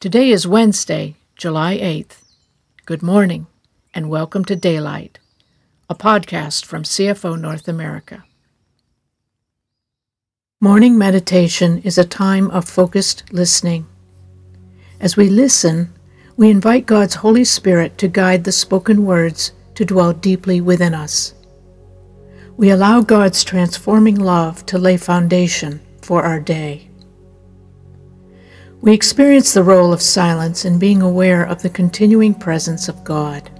Today is Wednesday, July 8th. Good morning, and welcome to Daylight, a podcast from CFO North America. Morning meditation is a time of focused listening. As we listen, we invite God's Holy Spirit to guide the spoken words to dwell deeply within us. We allow God's transforming love to lay foundation for our day. We experience the role of silence in being aware of the continuing presence of God.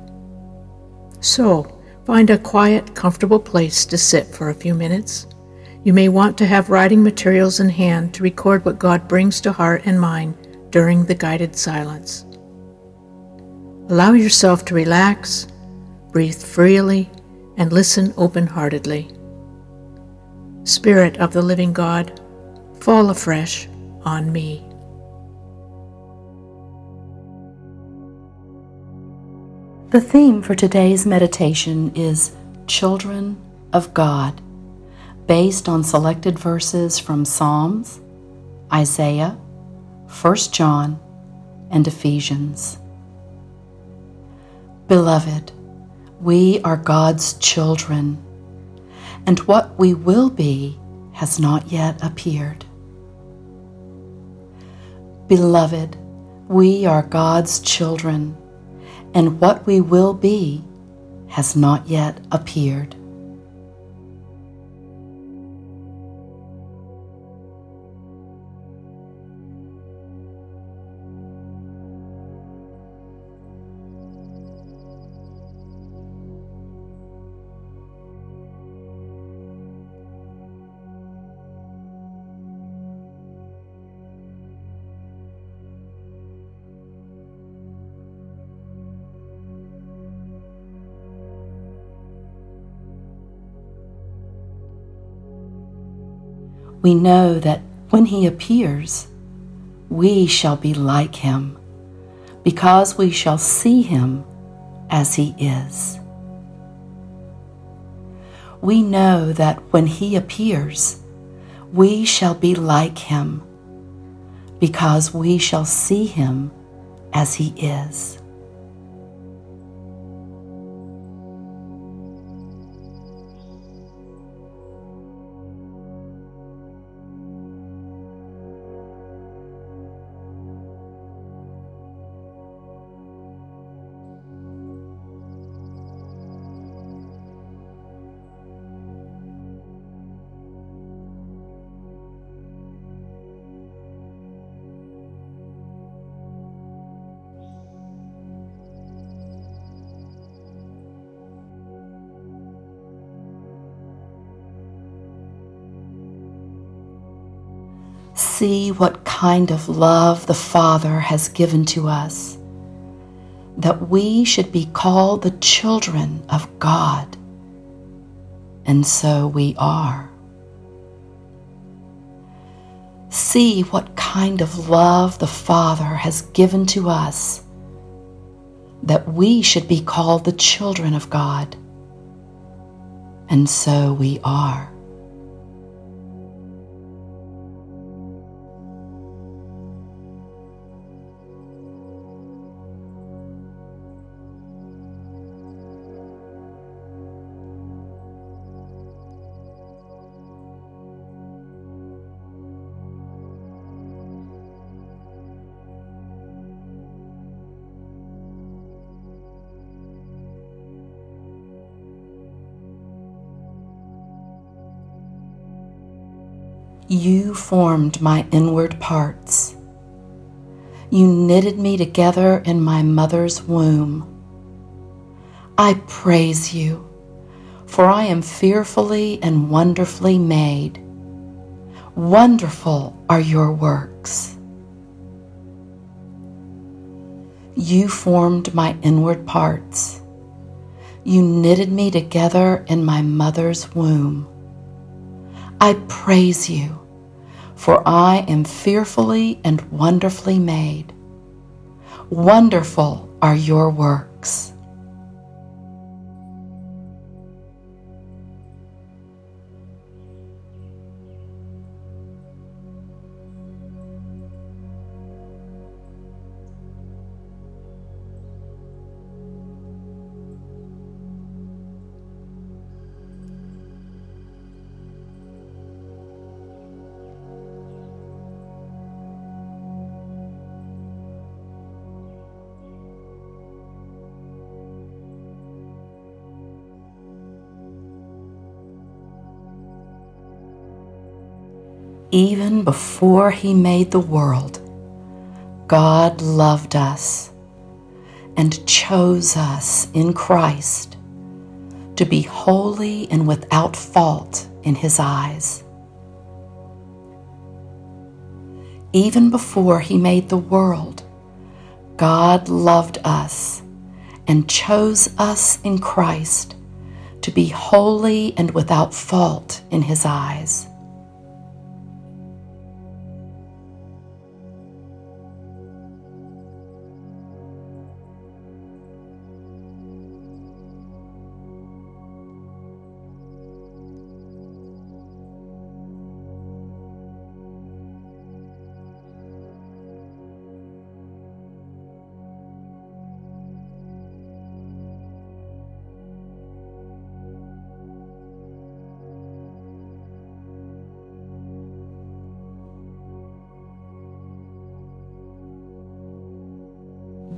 So, find a quiet, comfortable place to sit for a few minutes. You may want to have writing materials in hand to record what God brings to heart and mind during the guided silence. Allow yourself to relax, breathe freely, and listen open heartedly. Spirit of the living God, fall afresh on me. The theme for today's meditation is Children of God, based on selected verses from Psalms, Isaiah, 1 John, and Ephesians. Beloved, we are God's children, and what we will be has not yet appeared. Beloved, we are God's children and what we will be has not yet appeared. We know that when he appears, we shall be like him, because we shall see him as he is. We know that when he appears, we shall be like him, because we shall see him as he is. See what kind of love the Father has given to us, that we should be called the children of God. And so we are. See what kind of love the Father has given to us, that we should be called the children of God. And so we are. You formed my inward parts. You knitted me together in my mother's womb. I praise you, for I am fearfully and wonderfully made. Wonderful are your works. You formed my inward parts. You knitted me together in my mother's womb. I praise you, for I am fearfully and wonderfully made. Wonderful are your works. Even before he made the world, God loved us and chose us in Christ to be holy and without fault in his eyes. Even before he made the world, God loved us and chose us in Christ to be holy and without fault in his eyes.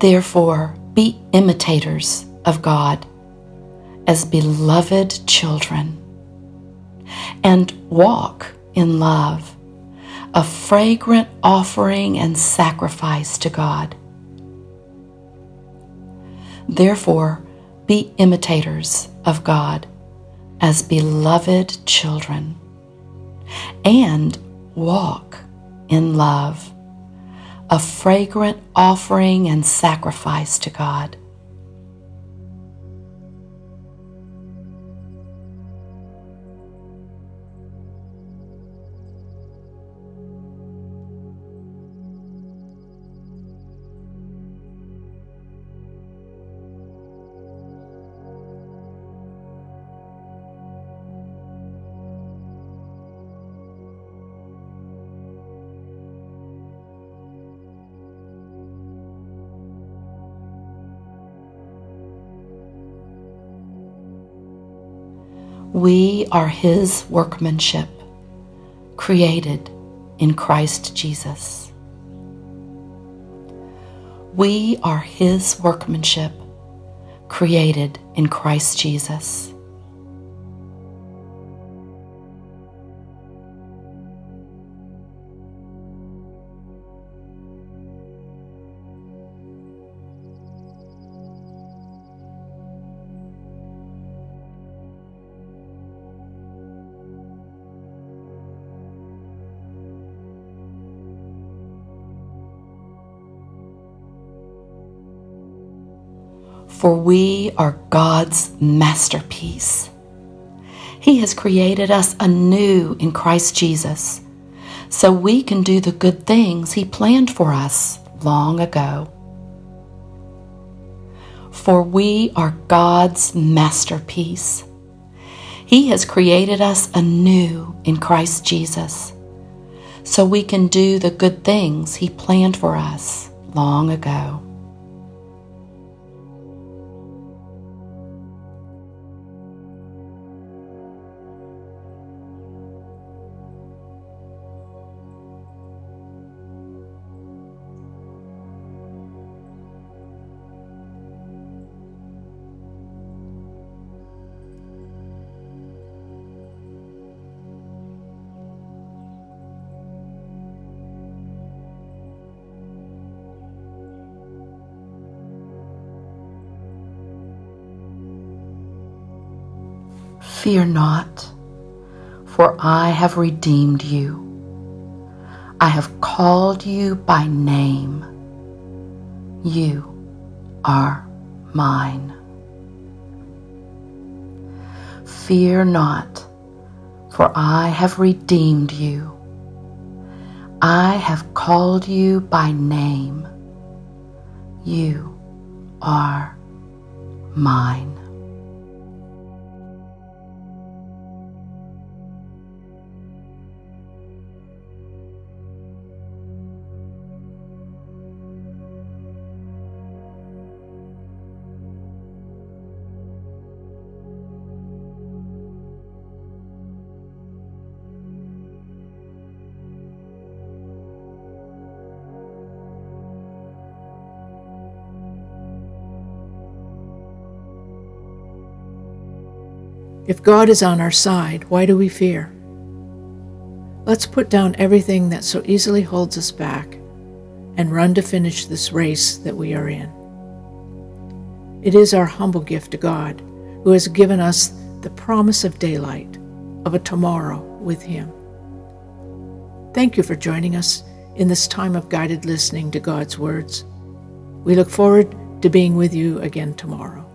Therefore, be imitators of God as beloved children and walk in love, a fragrant offering and sacrifice to God. Therefore, be imitators of God as beloved children and walk in love a fragrant offering and sacrifice to God. We are His workmanship, created in Christ Jesus. We are His workmanship, created in Christ Jesus. For we are God's masterpiece. He has created us anew in Christ Jesus so we can do the good things He planned for us long ago. For we are God's masterpiece. He has created us anew in Christ Jesus so we can do the good things He planned for us long ago. Fear not, for I have redeemed you. I have called you by name. You are mine. Fear not, for I have redeemed you. I have called you by name. You are mine. If God is on our side, why do we fear? Let's put down everything that so easily holds us back and run to finish this race that we are in. It is our humble gift to God, who has given us the promise of daylight, of a tomorrow with Him. Thank you for joining us in this time of guided listening to God's words. We look forward to being with you again tomorrow.